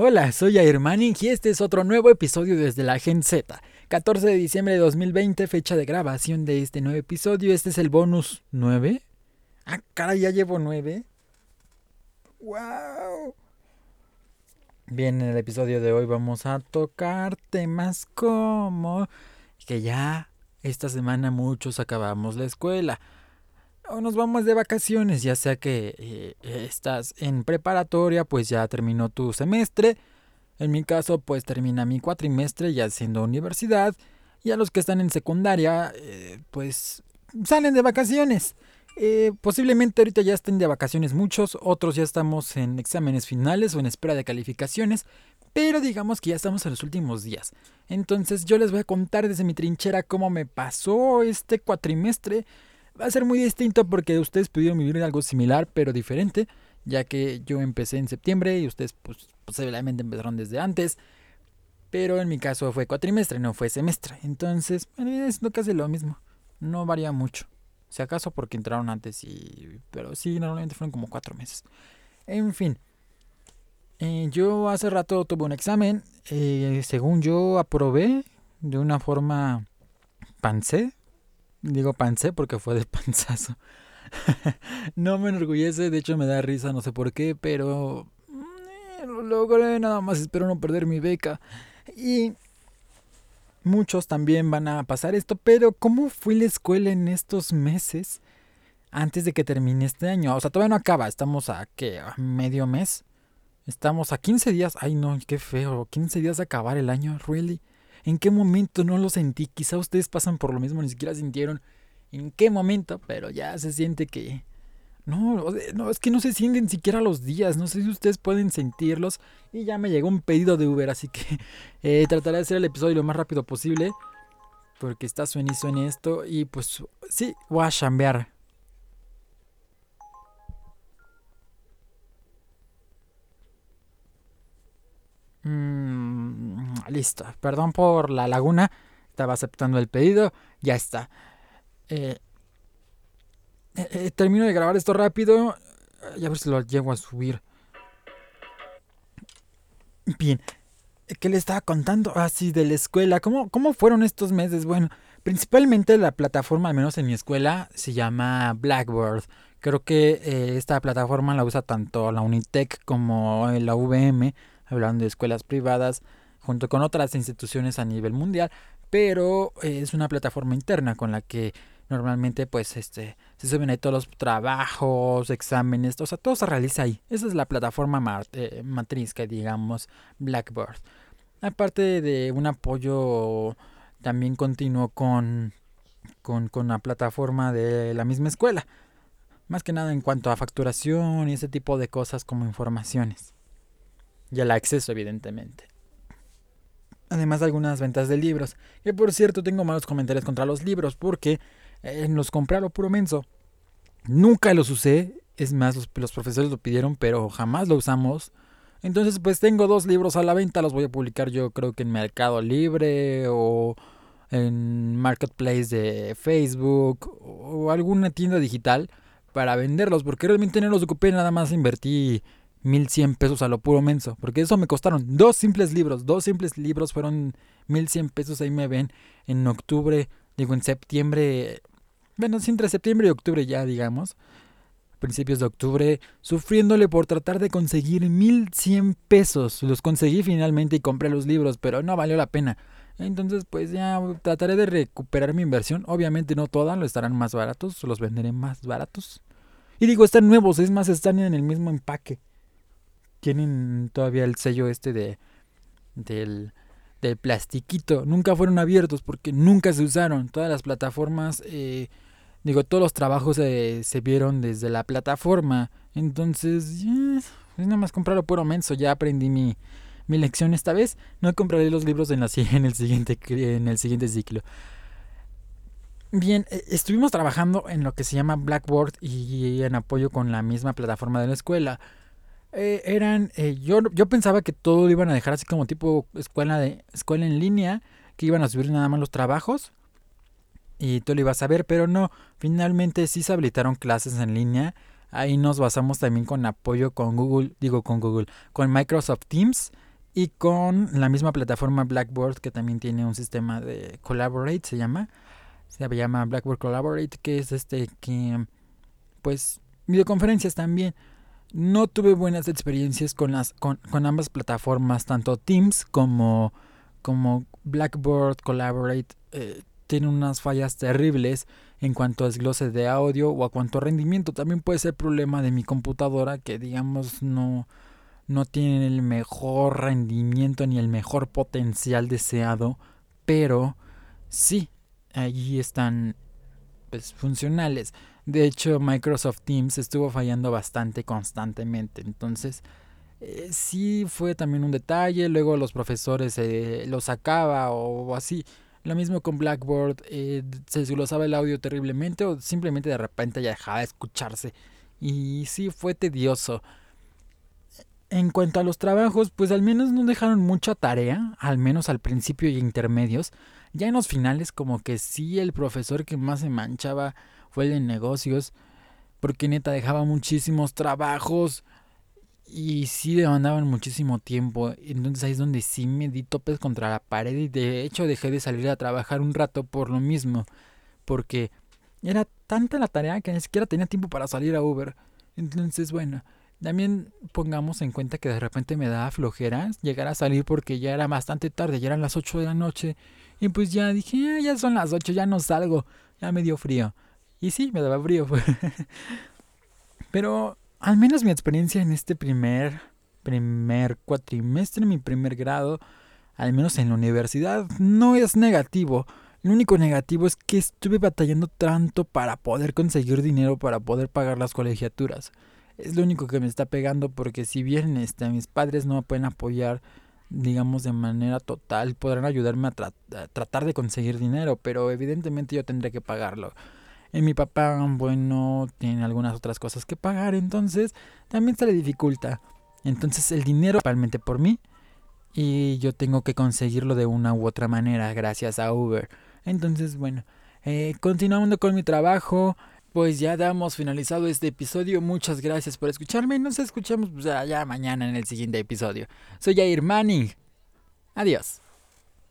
Hola, soy Airmaning y este es otro nuevo episodio desde la Gen Z. 14 de diciembre de 2020, fecha de grabación de este nuevo episodio. Este es el bonus 9. Ah, cara, ya llevo 9. ¡Wow! Bien, en el episodio de hoy vamos a tocar temas como que ya esta semana muchos acabamos la escuela o nos vamos de vacaciones, ya sea que eh, estás en preparatoria, pues ya terminó tu semestre. En mi caso, pues termina mi cuatrimestre ya siendo universidad. Y a los que están en secundaria, eh, pues salen de vacaciones. Eh, posiblemente ahorita ya estén de vacaciones muchos, otros ya estamos en exámenes finales o en espera de calificaciones, pero digamos que ya estamos en los últimos días. Entonces yo les voy a contar desde mi trinchera cómo me pasó este cuatrimestre va a ser muy distinto porque ustedes pudieron vivir algo similar pero diferente, ya que yo empecé en septiembre y ustedes pues, posiblemente empezaron desde antes. Pero en mi caso fue cuatrimestre, no fue semestre. Entonces, es casi lo mismo. No varía mucho. Si acaso porque entraron antes y... Pero sí, normalmente fueron como cuatro meses. En fin. Eh, yo hace rato tuve un examen. Eh, según yo aprobé de una forma pancé. Digo pancé porque fue de panzazo. no me enorgullece, de hecho me da risa, no sé por qué, pero mm, lo logré, nada más espero no perder mi beca. Y muchos también van a pasar esto, pero ¿cómo fue la escuela en estos meses antes de que termine este año? O sea, todavía no acaba, estamos a ¿qué? ¿A medio mes. Estamos a 15 días. Ay, no, qué feo. 15 días de acabar el año, really. ¿En qué momento no lo sentí? Quizá ustedes pasan por lo mismo, ni siquiera sintieron en qué momento, pero ya se siente que... No, no, es que no se sienten siquiera los días, no sé si ustedes pueden sentirlos. Y ya me llegó un pedido de Uber, así que eh, trataré de hacer el episodio lo más rápido posible. Porque está suene suene esto. Y pues sí, voy a chambear. Mm, listo. Perdón por la laguna. Estaba aceptando el pedido. Ya está. Eh, eh, eh, termino de grabar esto rápido. Y a ver si lo llego a subir. Bien. ¿Qué le estaba contando? Así ah, de la escuela. ¿Cómo, ¿Cómo fueron estos meses? Bueno, principalmente la plataforma, al menos en mi escuela, se llama Blackboard. Creo que esta plataforma la usa tanto la Unitec como la VM hablando de escuelas privadas, junto con otras instituciones a nivel mundial, pero eh, es una plataforma interna con la que normalmente pues este se suben ahí todos los trabajos, exámenes, o sea, todo se realiza ahí. Esa es la plataforma eh, matriz que digamos Blackboard. Aparte de un apoyo también continuo con, con, con la plataforma de la misma escuela. Más que nada en cuanto a facturación y ese tipo de cosas como informaciones y el acceso, evidentemente. Además de algunas ventas de libros. Que por cierto tengo malos comentarios contra los libros porque eh, los compré a puro menso. Nunca los usé. Es más, los, los, profesores lo pidieron, pero jamás lo usamos. Entonces, pues tengo dos libros a la venta. Los voy a publicar yo creo que en Mercado Libre o en Marketplace de Facebook o alguna tienda digital para venderlos. Porque realmente no los ocupé, nada más invertí 1100 pesos a lo puro menso. Porque eso me costaron dos simples libros. Dos simples libros fueron 1100 pesos. Ahí me ven en octubre, digo en septiembre. Bueno, entre septiembre y octubre ya, digamos. Principios de octubre, sufriéndole por tratar de conseguir 1100 pesos. Los conseguí finalmente y compré los libros, pero no valió la pena. Entonces, pues ya trataré de recuperar mi inversión. Obviamente no todas, lo estarán más baratos, los venderé más baratos. Y digo, están nuevos, es más, están en el mismo empaque tienen todavía el sello este de del, del plastiquito. Nunca fueron abiertos porque nunca se usaron. Todas las plataformas, eh, digo, todos los trabajos se vieron desde la plataforma. Entonces, es nada más comprarlo puro menso. Ya aprendí mi, mi lección esta vez. No compraré los libros en, la, en, el, siguiente, en el siguiente ciclo. Bien, eh, estuvimos trabajando en lo que se llama Blackboard y en apoyo con la misma plataforma de la escuela. Eh, eran, eh, yo, yo pensaba que todo lo iban a dejar así como tipo escuela, de, escuela en línea, que iban a subir nada más los trabajos y tú lo ibas a ver, pero no, finalmente sí se habilitaron clases en línea. Ahí nos basamos también con apoyo con Google, digo con Google, con Microsoft Teams. y con la misma plataforma Blackboard que también tiene un sistema de Collaborate, se llama. Se llama Blackboard Collaborate, que es este que, pues, videoconferencias también. No tuve buenas experiencias con, las, con, ambas plataformas, tanto Teams como, como Blackboard Collaborate. Eh, unas fallas terribles en cuanto a desglose de audio o a cuanto a rendimiento. También puede ser problema de mi computadora que digamos no, no tiene el mejor rendimiento ni el mejor potencial deseado, pero sí, allí están pues, funcionales. De hecho, Microsoft Teams estuvo fallando bastante constantemente. Entonces, eh, sí fue también un detalle. Luego los profesores eh, lo sacaba o así. Lo mismo con Blackboard, eh, se desglosaba el audio terriblemente o simplemente de repente ya dejaba de escucharse. Y sí, fue tedioso. En cuanto a los trabajos, pues al menos no dejaron mucha tarea, al menos al principio y intermedios. Ya en los finales como que sí el profesor que más se manchaba fue el de negocios, porque neta dejaba muchísimos trabajos y sí demandaban muchísimo tiempo. Entonces ahí es donde sí me di topes contra la pared y de hecho dejé de salir a trabajar un rato por lo mismo. Porque era tanta la tarea que ni siquiera tenía tiempo para salir a Uber. Entonces bueno, también pongamos en cuenta que de repente me daba flojera llegar a salir porque ya era bastante tarde, ya eran las 8 de la noche. Y pues ya dije, ah, ya son las 8, ya no salgo, ya me dio frío. Y sí, me daba frío. Pero al menos mi experiencia en este primer, primer cuatrimestre, mi primer grado, al menos en la universidad, no es negativo. Lo único negativo es que estuve batallando tanto para poder conseguir dinero para poder pagar las colegiaturas. Es lo único que me está pegando porque si bien este, mis padres no me pueden apoyar, digamos, de manera total, podrán ayudarme a, a tratar de conseguir dinero, pero evidentemente yo tendré que pagarlo. Y mi papá, bueno, tiene algunas otras cosas que pagar, entonces también se le dificulta. Entonces el dinero realmente por mí y yo tengo que conseguirlo de una u otra manera gracias a Uber. Entonces, bueno, eh, continuando con mi trabajo, pues ya damos finalizado este episodio. Muchas gracias por escucharme. Nos escuchamos pues, ya mañana en el siguiente episodio. Soy Jair Manning. Adiós.